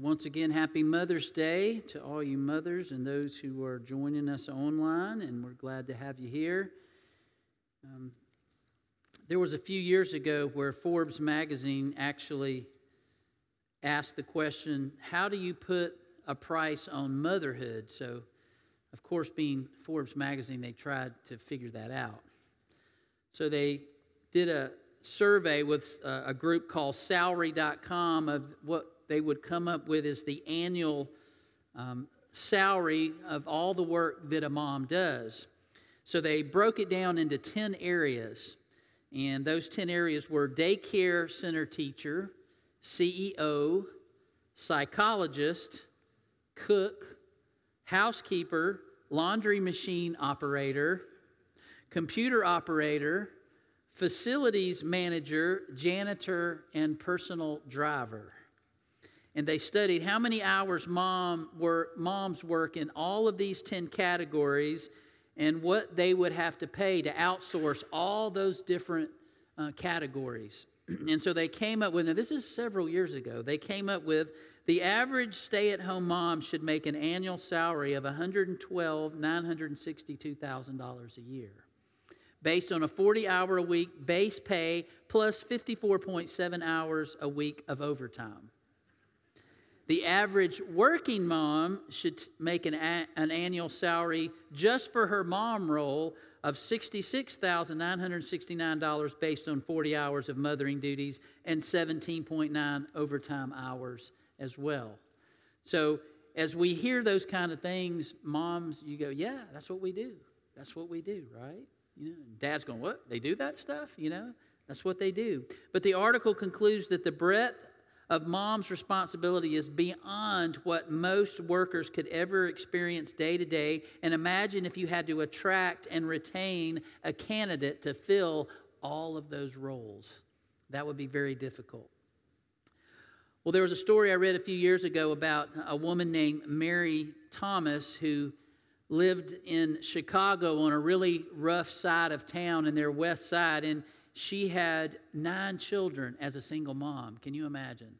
once again, happy Mother's Day to all you mothers and those who are joining us online, and we're glad to have you here. Um, there was a few years ago where Forbes magazine actually asked the question How do you put a price on motherhood? So, of course, being Forbes magazine, they tried to figure that out. So, they did a survey with uh, a group called salary.com of what they would come up with is the annual um, salary of all the work that a mom does. So they broke it down into 10 areas. And those 10 areas were daycare center teacher, CEO, psychologist, cook, housekeeper, laundry machine operator, computer operator, facilities manager, janitor, and personal driver. And they studied how many hours mom work, moms work in all of these 10 categories and what they would have to pay to outsource all those different uh, categories. and so they came up with, now this is several years ago, they came up with the average stay at home mom should make an annual salary of $112,962,000 a year based on a 40 hour a week base pay plus 54.7 hours a week of overtime. The average working mom should make an, a- an annual salary just for her mom role of $66,969 based on 40 hours of mothering duties and 17.9 overtime hours as well. So, as we hear those kind of things, moms, you go, yeah, that's what we do. That's what we do, right? You know, dad's going, what? They do that stuff? You know, that's what they do. But the article concludes that the breadth of mom's responsibility is beyond what most workers could ever experience day to day. And imagine if you had to attract and retain a candidate to fill all of those roles. That would be very difficult. Well, there was a story I read a few years ago about a woman named Mary Thomas who lived in Chicago on a really rough side of town in their west side, and she had nine children as a single mom. Can you imagine?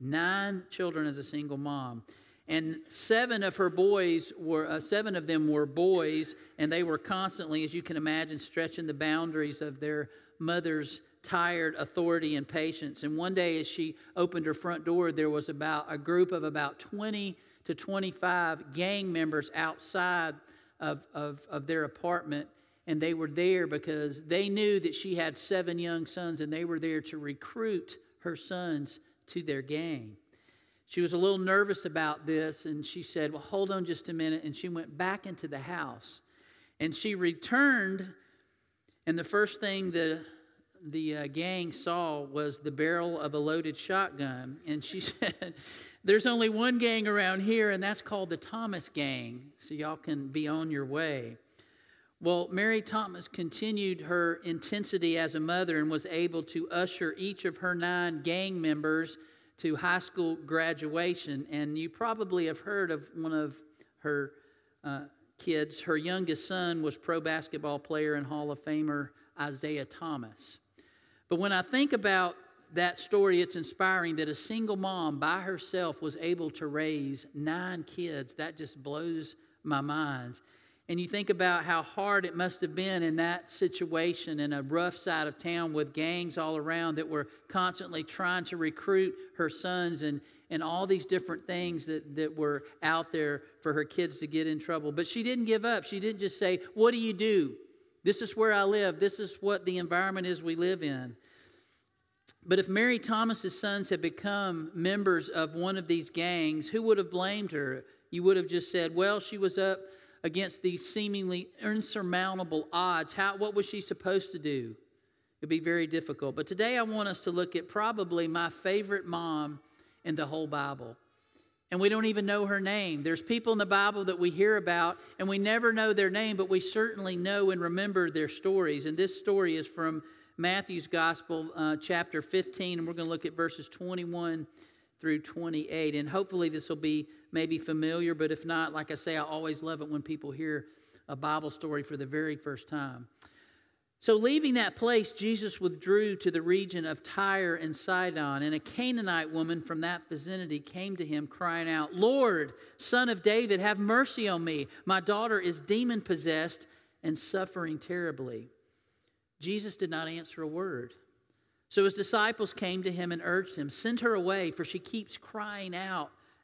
Nine children as a single mom. And seven of her boys were, uh, seven of them were boys, and they were constantly, as you can imagine, stretching the boundaries of their mother's tired authority and patience. And one day, as she opened her front door, there was about a group of about 20 to 25 gang members outside of, of, of their apartment. And they were there because they knew that she had seven young sons, and they were there to recruit her sons to their gang. She was a little nervous about this, and she said, Well, hold on just a minute. And she went back into the house. And she returned, and the first thing the the uh, gang saw was the barrel of a loaded shotgun. And she said, there's only one gang around here, and that's called the Thomas Gang, so y'all can be on your way. Well, Mary Thomas continued her intensity as a mother and was able to usher each of her nine gang members to high school graduation. And you probably have heard of one of her uh, kids. Her youngest son was pro basketball player and Hall of Famer Isiah Thomas. But when I think about that story, it's inspiring that a single mom by herself was able to raise nine kids. That just blows my mind. And you think about how hard it must have been in that situation in a rough side of town with gangs all around that were constantly trying to recruit her sons and, and all these different things that, that were out there for her kids to get in trouble. But she didn't give up. She didn't just say, What do you do? This is where I live. This is what the environment is we live in. But if Mary Thomas's sons had become members of one of these gangs, who would have blamed her? You would have just said, well, she was up against these seemingly insurmountable odds. How, what was she supposed to do? It'd be very difficult. But today I want us to look at probably my favorite mom in the whole Bible. And we don't even know her name. There's people in the Bible that we hear about, and we never know their name, but we certainly know and remember their stories. And this story is from Matthew's Gospel, uh, chapter 15, and we're going to look at verses 21 through 28. And hopefully, this will be maybe familiar, but if not, like I say, I always love it when people hear a Bible story for the very first time. So, leaving that place, Jesus withdrew to the region of Tyre and Sidon, and a Canaanite woman from that vicinity came to him, crying out, Lord, son of David, have mercy on me. My daughter is demon possessed and suffering terribly. Jesus did not answer a word. So his disciples came to him and urged him, Send her away, for she keeps crying out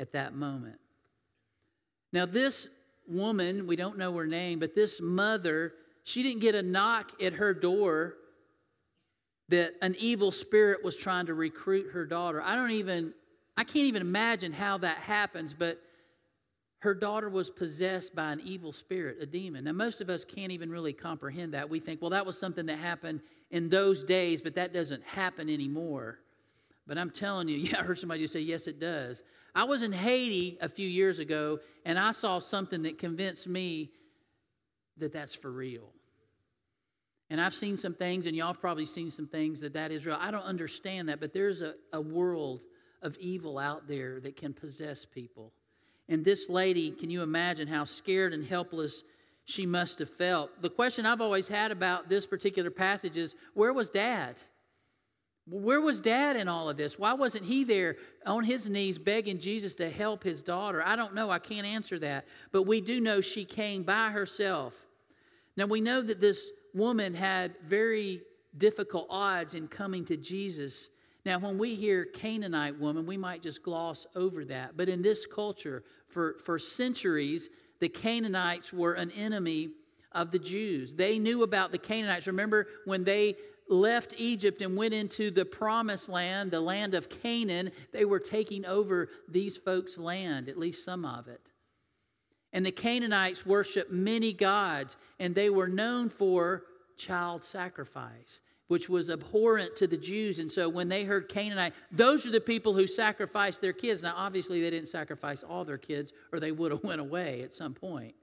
at that moment. Now, this woman, we don't know her name, but this mother, she didn't get a knock at her door that an evil spirit was trying to recruit her daughter. I don't even, I can't even imagine how that happens, but her daughter was possessed by an evil spirit, a demon. Now, most of us can't even really comprehend that. We think, well, that was something that happened in those days, but that doesn't happen anymore. But I'm telling you, yeah, I heard somebody say, yes, it does. I was in Haiti a few years ago, and I saw something that convinced me that that's for real. And I've seen some things, and y'all have probably seen some things that that is real. I don't understand that, but there's a, a world of evil out there that can possess people. And this lady, can you imagine how scared and helpless she must have felt? The question I've always had about this particular passage is where was dad? Where was dad in all of this? Why wasn't he there on his knees begging Jesus to help his daughter? I don't know. I can't answer that. But we do know she came by herself. Now, we know that this woman had very difficult odds in coming to Jesus now, when we hear Canaanite woman, we might just gloss over that. But in this culture, for, for centuries, the Canaanites were an enemy of the Jews. They knew about the Canaanites. Remember when they left Egypt and went into the promised land, the land of Canaan, they were taking over these folks' land, at least some of it. And the Canaanites worshiped many gods, and they were known for child sacrifice which was abhorrent to the Jews. And so when they heard Canaanite, those are the people who sacrificed their kids. Now, obviously, they didn't sacrifice all their kids, or they would have went away at some point.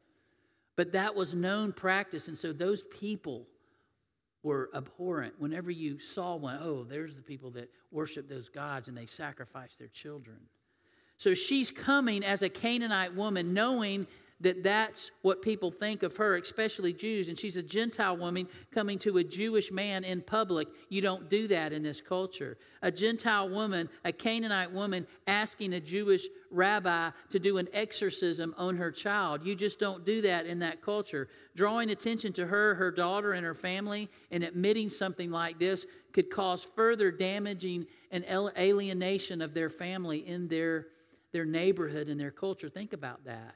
But that was known practice, and so those people were abhorrent. Whenever you saw one, oh, there's the people that worship those gods and they sacrifice their children. So she's coming as a Canaanite woman, knowing that that's what people think of her, especially Jews. And she's a Gentile woman coming to a Jewish man in public. You don't do that in this culture. A Gentile woman, a Canaanite woman, asking a Jewish rabbi to do an exorcism on her child. You just don't do that in that culture. Drawing attention to her, her daughter, and her family, and admitting something like this could cause further damaging and alienation of their family in their, their neighborhood and their culture. Think about that.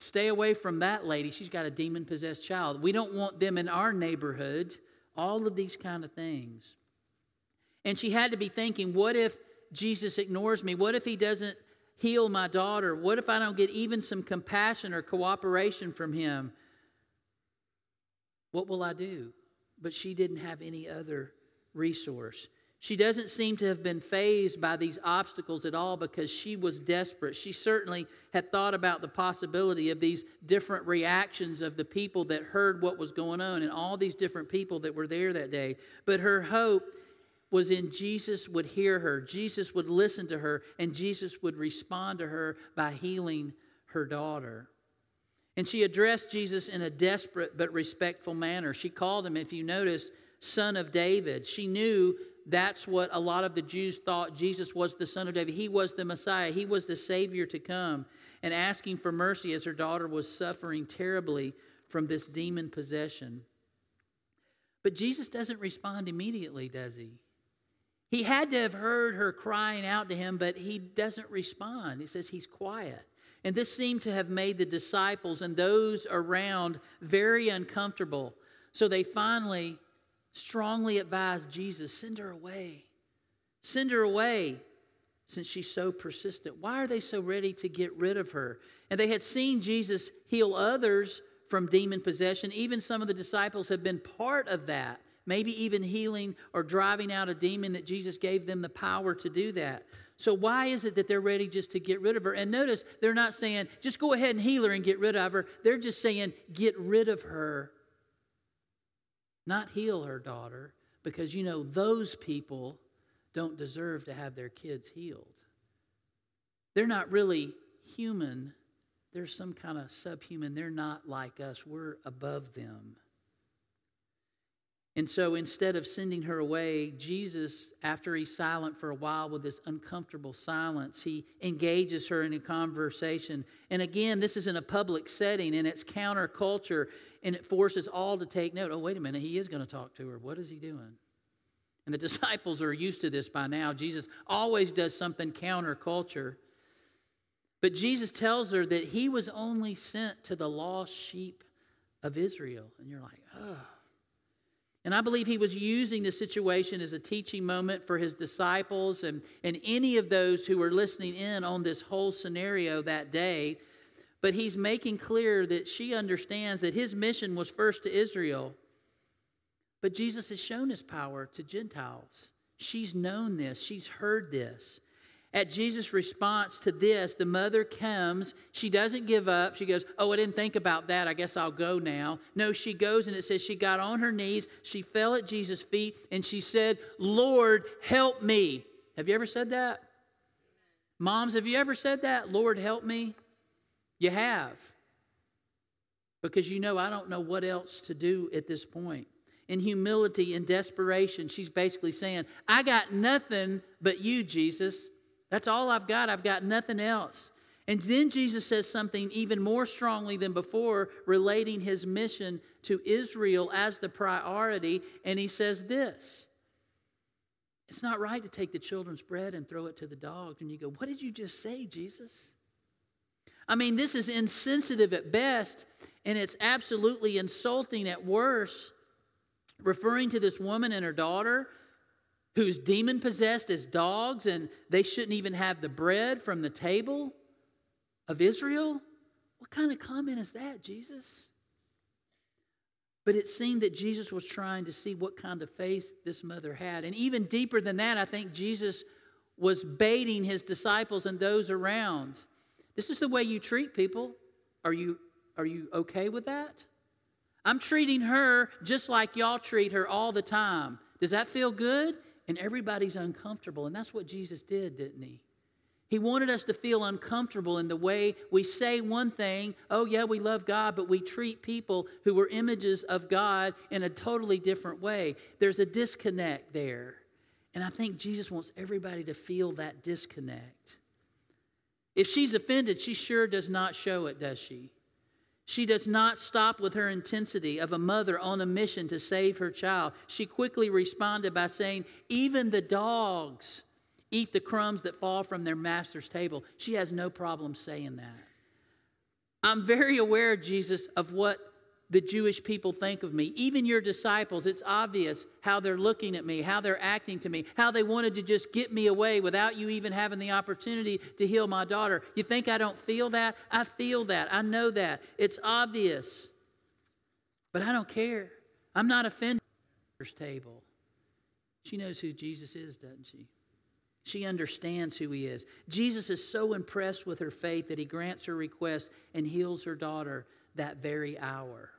Stay away from that lady. She's got a demon possessed child. We don't want them in our neighborhood. All of these kind of things. And she had to be thinking, what if Jesus ignores me? What if he doesn't heal my daughter? What if I don't get even some compassion or cooperation from him? What will I do? But she didn't have any other resource. She doesn't seem to have been phased by these obstacles at all because she was desperate. She certainly had thought about the possibility of these different reactions of the people that heard what was going on and all these different people that were there that day. But her hope was in Jesus would hear her, Jesus would listen to her, and Jesus would respond to her by healing her daughter. And she addressed Jesus in a desperate but respectful manner. She called him, if you notice, son of David. She knew that's what a lot of the Jews thought Jesus was the son of David. He was the Messiah, he was the Savior to come, and asking for mercy as her daughter was suffering terribly from this demon possession. But Jesus doesn't respond immediately, does he? He had to have heard her crying out to him, but he doesn't respond. He says he's quiet. And this seemed to have made the disciples and those around very uncomfortable. So they finally strongly advised Jesus send her away. Send her away since she's so persistent. Why are they so ready to get rid of her? And they had seen Jesus heal others from demon possession. Even some of the disciples have been part of that, maybe even healing or driving out a demon that Jesus gave them the power to do that. So, why is it that they're ready just to get rid of her? And notice they're not saying, just go ahead and heal her and get rid of her. They're just saying, get rid of her, not heal her daughter, because you know those people don't deserve to have their kids healed. They're not really human, they're some kind of subhuman. They're not like us, we're above them. And so instead of sending her away, Jesus, after he's silent for a while with this uncomfortable silence, he engages her in a conversation. And again, this is in a public setting and it's counterculture and it forces all to take note. Oh, wait a minute, he is going to talk to her. What is he doing? And the disciples are used to this by now. Jesus always does something counterculture. But Jesus tells her that he was only sent to the lost sheep of Israel. And you're like, oh. And I believe he was using the situation as a teaching moment for his disciples and, and any of those who were listening in on this whole scenario that day. But he's making clear that she understands that his mission was first to Israel. But Jesus has shown his power to Gentiles. She's known this, she's heard this. At Jesus' response to this, the mother comes. She doesn't give up. She goes, Oh, I didn't think about that. I guess I'll go now. No, she goes and it says she got on her knees. She fell at Jesus' feet and she said, Lord, help me. Have you ever said that? Moms, have you ever said that? Lord, help me? You have. Because you know, I don't know what else to do at this point. In humility and desperation, she's basically saying, I got nothing but you, Jesus. That's all I've got. I've got nothing else. And then Jesus says something even more strongly than before, relating his mission to Israel as the priority. And he says this It's not right to take the children's bread and throw it to the dogs. And you go, What did you just say, Jesus? I mean, this is insensitive at best, and it's absolutely insulting at worst, referring to this woman and her daughter who's demon possessed as dogs and they shouldn't even have the bread from the table of Israel? What kind of comment is that, Jesus? But it seemed that Jesus was trying to see what kind of faith this mother had. And even deeper than that, I think Jesus was baiting his disciples and those around. This is the way you treat people. Are you, are you okay with that? I'm treating her just like y'all treat her all the time. Does that feel good? And everybody's uncomfortable. And that's what Jesus did, didn't he? He wanted us to feel uncomfortable in the way we say one thing, oh, yeah, we love God, but we treat people who were images of God in a totally different way. There's a disconnect there. And I think Jesus wants everybody to feel that disconnect. If she's offended, she sure does not show it, does she? She does not stop with her intensity of a mother on a mission to save her child. She quickly responded by saying, Even the dogs eat the crumbs that fall from their master's table. She has no problem saying that. I'm very aware, Jesus, of what the Jewish people think of me. Even your disciples, it's obvious how they're looking at me, how they're acting to me, how they wanted to just get me away without you even having the opportunity to heal my daughter. You think I don't feel that? I feel that. I know that. It's obvious. But I don't care. I'm not offended. Table. She knows who Jesus is, doesn't she? She understands who he is. Jesus is so impressed with her faith that he grants her request and heals her daughter that very hour.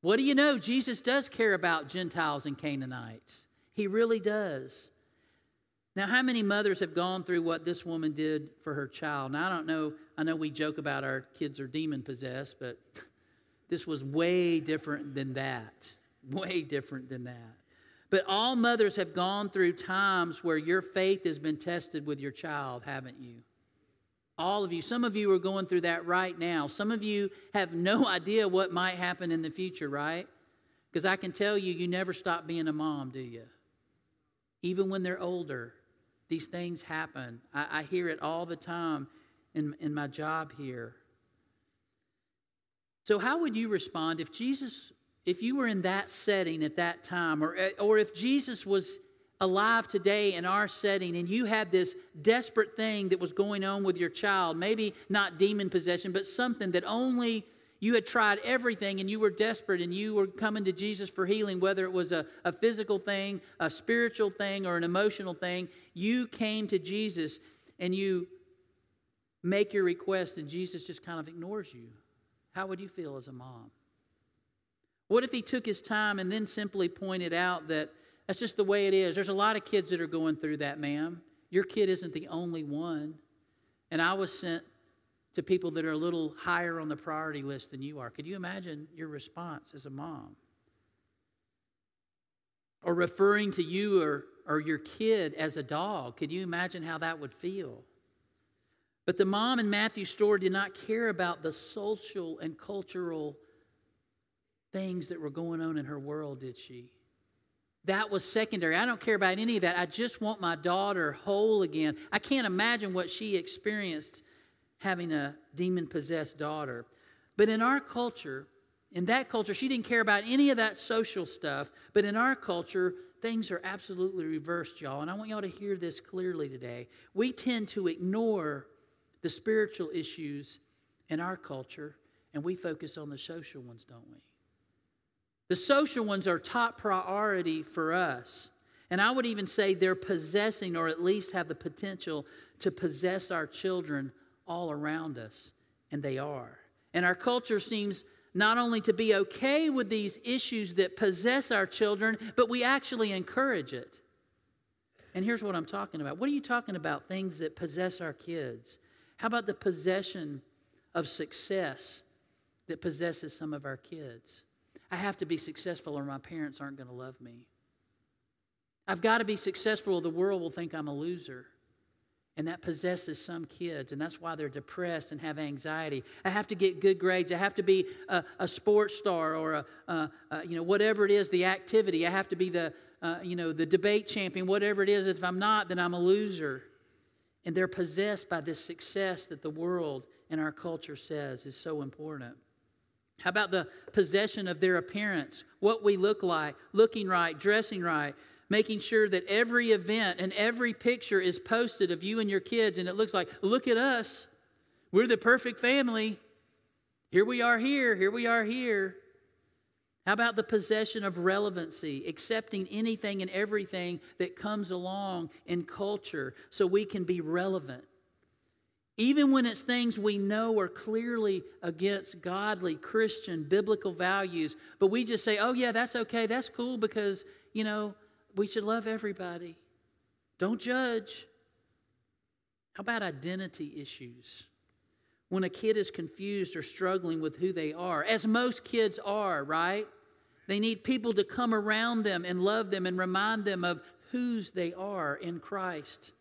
What do you know? Jesus does care about Gentiles and Canaanites. He really does. Now, how many mothers have gone through what this woman did for her child? Now, I don't know. I know we joke about our kids are demon possessed, but this was way different than that. Way different than that. But all mothers have gone through times where your faith has been tested with your child, haven't you? All of you. Some of you are going through that right now. Some of you have no idea what might happen in the future, right? Because I can tell you, you never stop being a mom, do you? Even when they're older, these things happen. I, I hear it all the time in, in my job here. So, how would you respond if Jesus, if you were in that setting at that time, or, or if Jesus was alive today in our setting and you had this desperate thing that was going on with your child, maybe not demon possession, but something that only You had tried everything and you were desperate and you were coming to Jesus for healing, whether it was a, a physical thing, a spiritual thing, or an emotional thing. You came to Jesus and you make your request and Jesus just kind of ignores you. How would you feel as a mom? What if he took his time and then simply pointed out that that's just the way it is? There's a lot of kids that are going through that, ma'am. Your kid isn't the only one. And I was sent to people that are a little higher on the priority list than you are. Could you imagine your response as a mom? Or referring to you or, or your kid as a dog. Could you imagine how that would feel? But the mom in Matthew's story did not care about the social and cultural things that were going on in her world, did she? That was secondary. I don't care about any of that. I just want my daughter whole again. I can't imagine what she experienced having a demon possessed daughter. But in our culture, in that culture, she didn't care about any of that social stuff. But in our culture, things are absolutely reversed, y'all. And I want y'all to hear this clearly today. We tend to ignore the spiritual issues in our culture, and we focus on the social ones, don't we? The social ones are top priority for us. And I would even say they're possessing, or at least have the potential to possess our children all around us, and they are. And our culture seems not only to be okay with these issues that possess our children, but we actually encourage it. And here's what I'm talking about. What are you talking about? Things that possess our kids. How about the possession of success that possesses some of our kids? I have to be successful or my parents aren't going to love me. I've got to be successful or the world will think I'm a loser. And that possesses some kids, and that's why they're depressed and have anxiety. I have to get good grades. I have to be a, a sports star or a, a, a, you know whatever it is, the activity. I have to be the uh, you know the debate champion, whatever it is. If I'm not, then I'm a loser. And they're possessed by this success that the world and our culture says is so important. How about the possession of their appearance? What we look like, looking right, dressing right, making sure that every event and every picture is posted of you and your kids, and it looks like, look at us. We're the perfect family. Here we are here, here we are here. How about the possession of relevancy, accepting anything and everything that comes along in culture so we can be relevant? Even when it's things we know are clearly against godly, Christian, biblical values, but we just say, oh, yeah, that's okay, that's cool because, you know, we should love everybody. Don't judge. How about identity issues? When a kid is confused or struggling with who they are, as most kids are, right? They need people to come around them and love them and remind them of whose they are in Christ.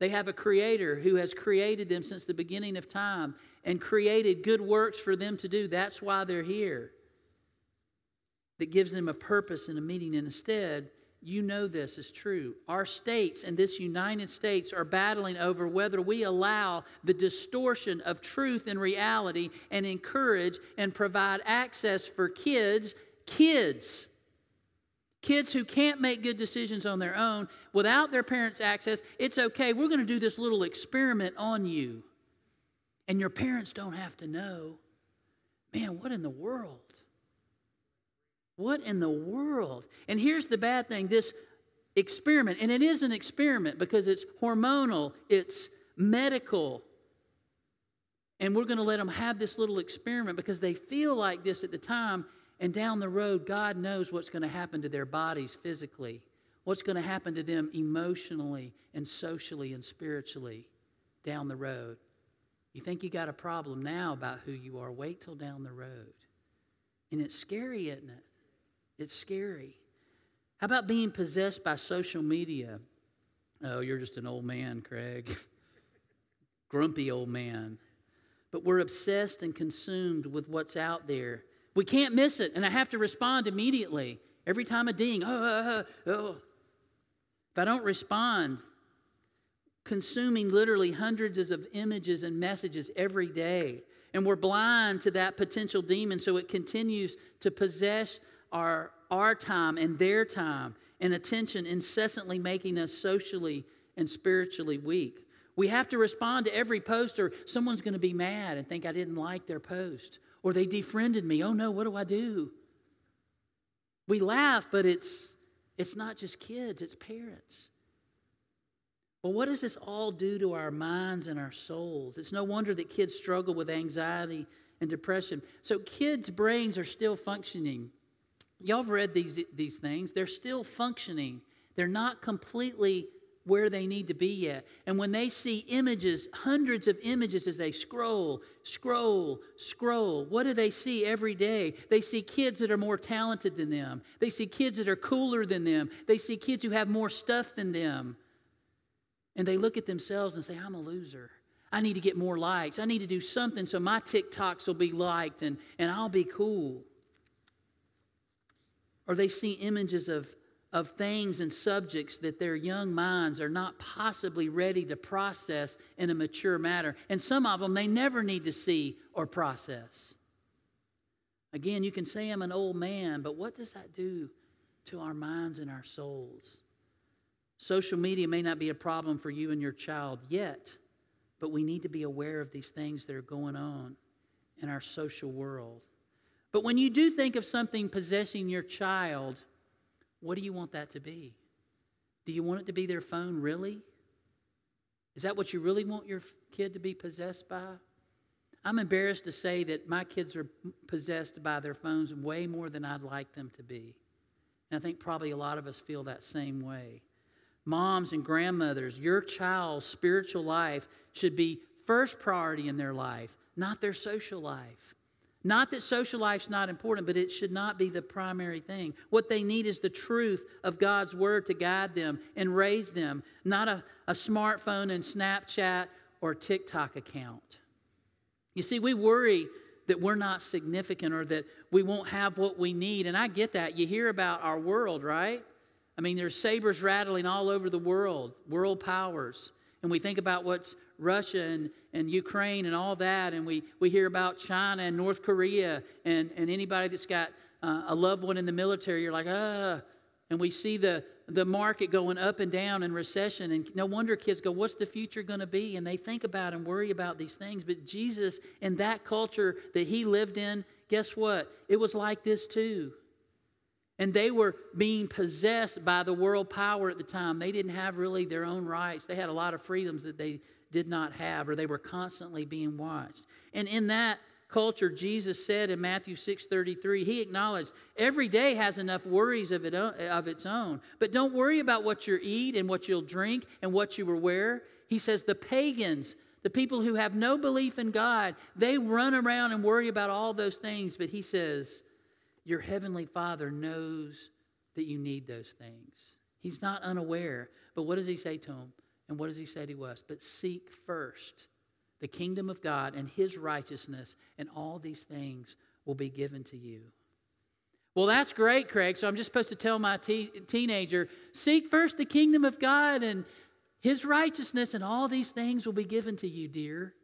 They have a creator who has created them since the beginning of time and created good works for them to do. That's why they're here. That gives them a purpose and a meaning. And instead, you know this is true. Our states and this United States are battling over whether we allow the distortion of truth and reality and encourage and provide access for kids, kids, kids who can't make good decisions on their own without their parents' access. It's okay. We're going to do this little experiment on you. And your parents don't have to know. Man, what in the world? What in the world? And here's the bad thing this experiment, and it is an experiment because it's hormonal, it's medical. And we're going to let them have this little experiment because they feel like this at the time. And down the road, God knows what's going to happen to their bodies physically, what's going to happen to them emotionally and socially and spiritually down the road. You think you got a problem now about who you are, wait till down the road. And it's scary, isn't it? It's scary. How about being possessed by social media? Oh, you're just an old man, Craig. Grumpy old man. But we're obsessed and consumed with what's out there. We can't miss it, and I have to respond immediately. Every time a ding, oh, oh, oh. If I don't respond, consuming literally hundreds of images and messages every day, and we're blind to that potential demon, so it continues to possess our, our time and their time and attention, incessantly making us socially and spiritually weak. We have to respond to every post, or someone's going to be mad and think I didn't like their post. Or they defriended me. Oh no, what do I do? We laugh, but it's, it's not just kids, it's parents. Well, what does this all do to our minds and our souls? It's no wonder that kids struggle with anxiety and depression. So, kids' brains are still functioning. Y'all have read these, these things. They're still functioning, they're not completely where they need to be yet. And when they see images, hundreds of images as they scroll, scroll, scroll, what do they see every day? They see kids that are more talented than them. They see kids that are cooler than them. They see kids who have more stuff than them. And they look at themselves and say, I'm a loser. I need to get more likes. I need to do something so my TikToks will be liked and, and I'll be cool. Or they see images of of things and subjects that their young minds are not possibly ready to process in a mature manner. And some of them they never need to see or process. Again, you can say I'm an old man, but what does that do to our minds and our souls? Social media may not be a problem for you and your child yet, but we need to be aware of these things that are going on in our social world. But when you do think of something possessing your child, what do you want that to be? Do you want it to be their phone, really? Is that what you really want your kid to be possessed by? I'm embarrassed to say that my kids are possessed by their phones way more than I'd like them to be. And I think probably a lot of us feel that same way. Moms and grandmothers, your child's spiritual life should be first priority in their life, not their social life. Not that social life's not important, but it should not be the primary thing. What they need is the truth of God's word to guide them and raise them, not a, a smartphone and Snapchat or TikTok account. You see, we worry that we're not significant or that we won't have what we need. And I get that. You hear about our world, right? I mean, there's sabers rattling all over the world, world powers. And we think about what's Russia and, and Ukraine and all that, and we, we hear about China and North Korea and, and anybody that's got uh, a loved one in the military, you're like, ah. And we see the, the market going up and down in recession, and no wonder kids go, What's the future going to be? And they think about and worry about these things. But Jesus, in that culture that he lived in, guess what? It was like this too. And they were being possessed by the world power at the time. They didn't have really their own rights. They had a lot of freedoms that they did not have, or they were constantly being watched. And in that culture, Jesus said in Matthew 6:33, he acknowledged every day has enough worries of, it, of its own. But don't worry about what you eat and what you'll drink and what you will wear. He says the pagans, the people who have no belief in God, they run around and worry about all those things. But he says, Your heavenly Father knows that you need those things. He's not unaware. But what does he say to him? And what does he say to us? But seek first the kingdom of God and his righteousness, and all these things will be given to you. Well, that's great, Craig. So I'm just supposed to tell my te- teenager, seek first the kingdom of God and his righteousness, and all these things will be given to you, dear.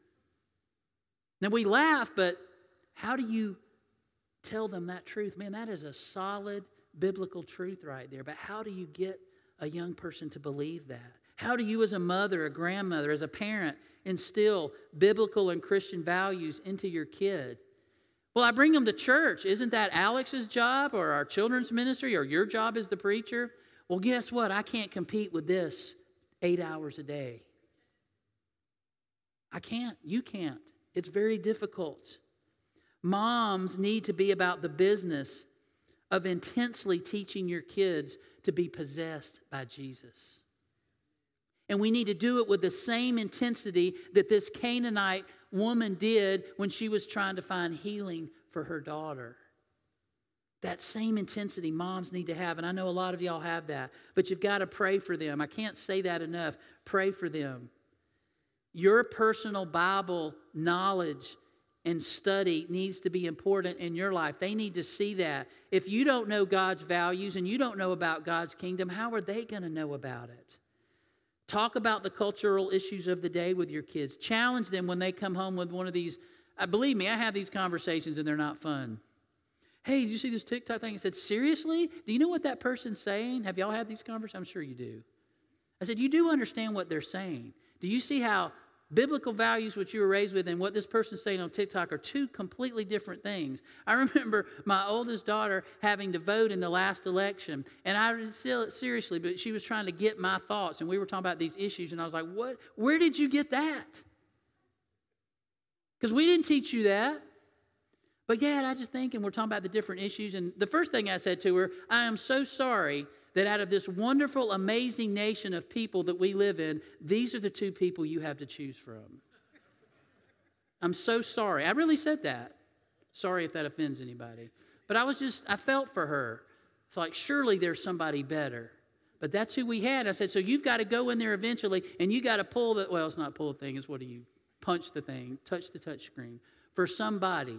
Now we laugh, but how do you tell them that truth? Man, that is a solid biblical truth right there. But how do you get a young person to believe that? How do you, as a mother, a grandmother, as a parent, instill biblical and Christian values into your kid? Well, I bring them to church. Isn't that Alex's job or our children's ministry or your job as the preacher? Well, guess what? I can't compete with this eight hours a day. I can't. You can't. It's very difficult. Moms need to be about the business of intensely teaching your kids to be possessed by Jesus. And we need to do it with the same intensity that this Canaanite woman did when she was trying to find healing for her daughter. That same intensity moms need to have. And I know a lot of y'all have that, but you've got to pray for them. I can't say that enough. Pray for them. Your personal Bible knowledge and study needs to be important in your life. They need to see that. If you don't know God's values and you don't know about God's kingdom, how are they going to know about it? Talk about the cultural issues of the day with your kids. Challenge them when they come home with one of these. Uh, believe me, I have these conversations and they're not fun. Hey, did you see this TikTok thing? I said, Seriously? Do you know what that person's saying? Have y'all had these conversations? I'm sure you do. I said, You do understand what they're saying. Do you see how biblical values, which you were raised with, and what this person's saying on TikTok are two completely different things. I remember my oldest daughter having to vote in the last election, and I still seriously, but she was trying to get my thoughts, and we were talking about these issues, and I was like, "What? Where did you get that?" Because we didn't teach you that. But yeah, I just think, and we're talking about the different issues. And the first thing I said to her, I am so sorry that out of this wonderful, amazing nation of people that we live in, these are the two people you have to choose from. I'm so sorry. I really said that. Sorry if that offends anybody. But I was just, I felt for her. It's like, surely there's somebody better. But that's who we had. I said, so you've got to go in there eventually and you got to pull the, well, it's not pull the thing, it's what do you, punch the thing, touch the touch screen for somebody.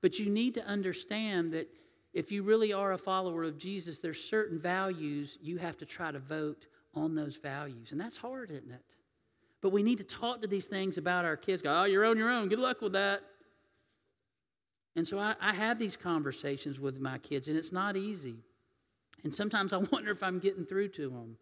But you need to understand that if you really are a follower of Jesus, there's certain values you have to try to vote on those values. And that's hard, isn't it? But we need to talk to these things about our kids. Go, oh, you're on your own. Good luck with that. And so I, I have these conversations with my kids, and it's not easy. And sometimes I wonder if I'm getting through to them.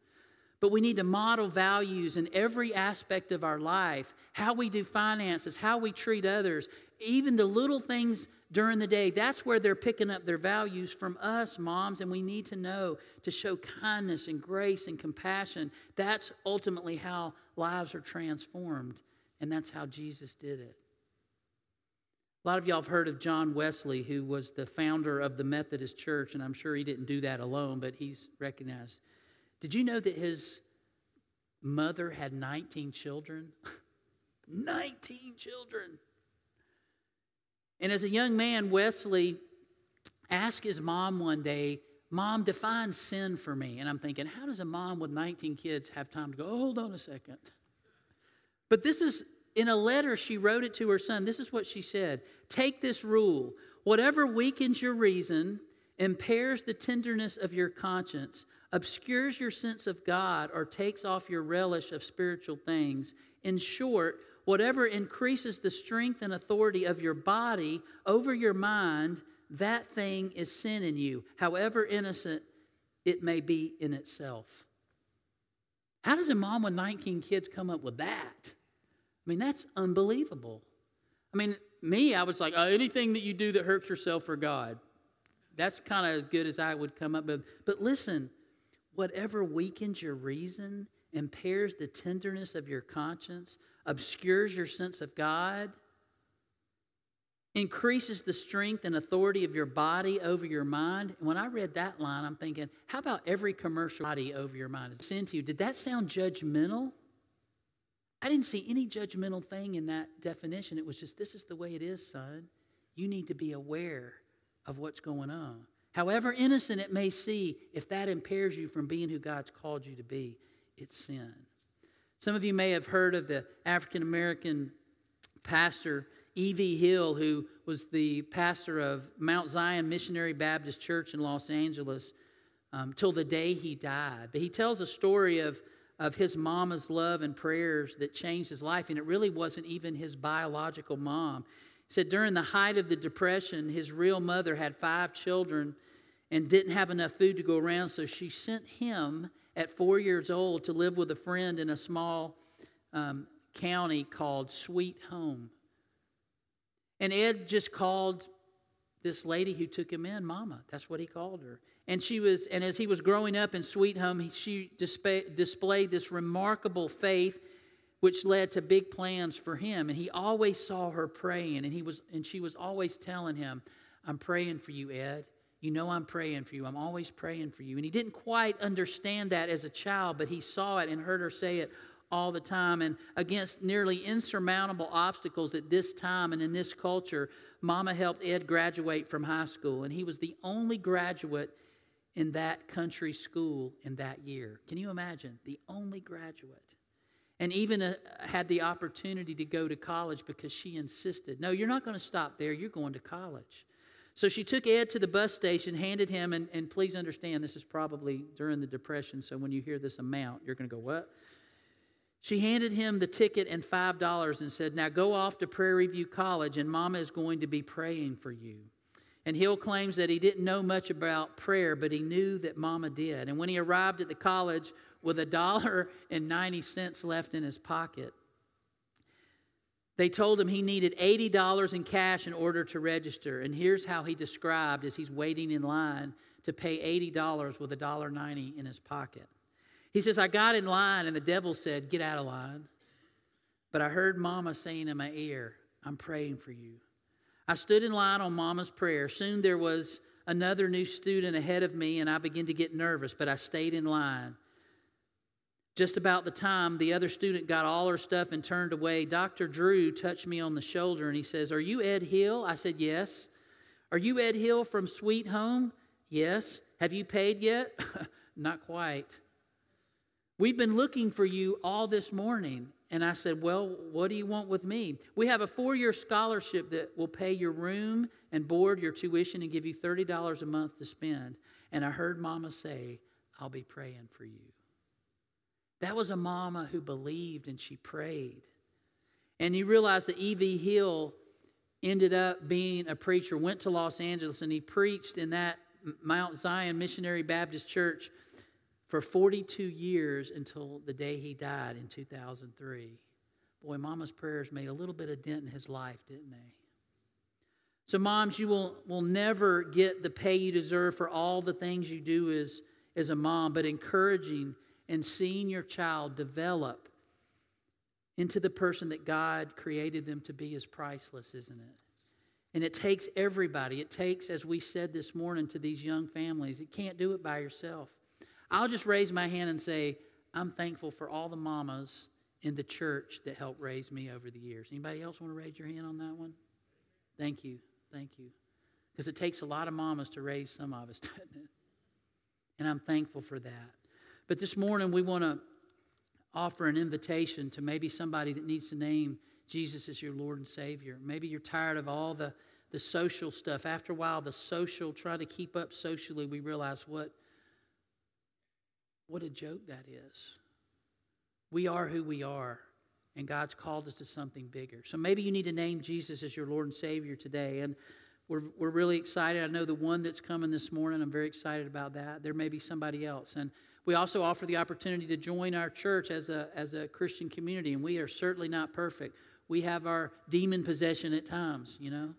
But we need to model values in every aspect of our life how we do finances, how we treat others, even the little things during the day. That's where they're picking up their values from us, moms, and we need to know to show kindness and grace and compassion. That's ultimately how lives are transformed, and that's how Jesus did it. A lot of y'all have heard of John Wesley, who was the founder of the Methodist Church, and I'm sure he didn't do that alone, but he's recognized. Did you know that his mother had 19 children? 19 children. And as a young man, Wesley asked his mom one day, Mom, define sin for me. And I'm thinking, how does a mom with 19 kids have time to go, oh, hold on a second? But this is in a letter she wrote it to her son. This is what she said Take this rule whatever weakens your reason, impairs the tenderness of your conscience, obscures your sense of God, or takes off your relish of spiritual things. In short, whatever increases the strength and authority of your body over your mind, that thing is sin in you, however innocent it may be in itself. How does a mom with 19 kids come up with that? I mean, that's unbelievable. I mean, me, I was like, oh, anything that you do that hurts yourself for God. That's kind of as good as I would come up with. But listen, whatever weakens your reason, impairs the tenderness of your conscience, obscures your sense of God, increases the strength and authority of your body over your mind. when I read that line, I'm thinking, how about every commercial body over your mind is sin to you? Did that sound judgmental? I didn't see any judgmental thing in that definition. It was just, this is the way it is, son. You need to be aware of what's going on. However innocent it may seem, if that impairs you from being who God's called you to be, it's sin. Some of you may have heard of the African American pastor E.V. Hill, who was the pastor of Mount Zion Missionary Baptist Church in Los Angeles um, till the day he died. But he tells a story of, of his mama's love and prayers that changed his life, and it really wasn't even his biological mom. He said during the height of the Depression, his real mother had five children and didn't have enough food to go around, so she sent him at four years old to live with a friend in a small um, county called Sweet Home. And Ed just called this lady who took him in Mama. That's what he called her. And she was, and as he was growing up in Sweet Home, he, she display, displayed this remarkable faith, which led to big plans for him. And he always saw her praying, and he was, and she was always telling him, "I'm praying for you, Ed. You know I'm praying for you. I'm always praying for you. And he didn't quite understand that as a child, but he saw it and heard her say it all the time. And against nearly insurmountable obstacles at this time and in this culture, Mama helped Ed graduate from high school. And he was the only graduate in that country school in that year. Can you imagine? The only graduate. And even uh, had the opportunity to go to college because she insisted, no, you're not going to stop there. You're going to college. So she took Ed to the bus station, handed him, and, and please understand this is probably during the Depression, so when you hear this amount, you're going to go, What? She handed him the ticket and $5 and said, Now go off to Prairie View College, and Mama is going to be praying for you. And Hill claims that he didn't know much about prayer, but he knew that Mama did. And when he arrived at the college with a dollar and 90 cents left in his pocket, They told him he needed $80 in cash in order to register. And here's how he described as he's waiting in line to pay $80 with $1.90 in his pocket. He says, I got in line, and the devil said, Get out of line. But I heard Mama saying in my ear, I'm praying for you. I stood in line on Mama's prayer. Soon there was another new student ahead of me, and I began to get nervous, but I stayed in line. Just about the time the other student got all her stuff and turned away, Dr. Drew touched me on the shoulder and he says, Are you Ed Hill? I said, Yes. Are you Ed Hill from Sweet Home? Yes. Have you paid yet? Not quite. We've been looking for you all this morning. And I said, Well, what do you want with me? We have a four year scholarship that will pay your room and board, your tuition, and give you $30 a month to spend. And I heard Mama say, I'll be praying for you. That was a mama who believed and she prayed. And you realize that E.V. Hill ended up being a preacher, went to Los Angeles, and he preached in that Mount Zion Missionary Baptist Church for 42 years until the day he died in 2003. Boy, Mama's prayers made a little bit of dent in his life, didn't they? So, moms, you will, will never get the pay you deserve for all the things you do as, as a mom, but encouraging and seeing your child develop into the person that God created them to be is priceless, isn't it? And it takes everybody. It takes, as we said this morning to these young families, it can't do it by yourself. I'll just raise my hand and say, I'm thankful for all the mamas in the church that helped raise me over the years. Anybody else want to raise your hand on that one? Thank you. Thank you. Because it takes a lot of mamas to raise some of us, doesn't it? And I'm thankful for that. But this morning, we want to offer an invitation to maybe somebody that needs to name Jesus as your Lord and Savior. Maybe you're tired of all the, the social stuff. After a while, the social, trying to keep up socially, we realize what, what a joke that is. We are who we are, and God's called us to something bigger. So maybe you need to name Jesus as your Lord and Savior today. And we're, we're really excited. I know the one that's coming this morning, I'm very excited about that. There may be somebody else. And we also offer the opportunity to join our church as a, as a Christian community, and we are certainly not perfect. We have our demon possession at times, you know.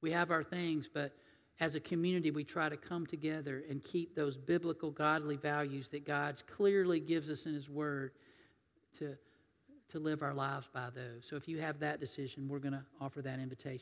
We have our things, but as a community, we try to come together and keep those biblical, godly values that God clearly gives us in His Word to, to live our lives by those. So if you have that decision, we're going to offer that invitation.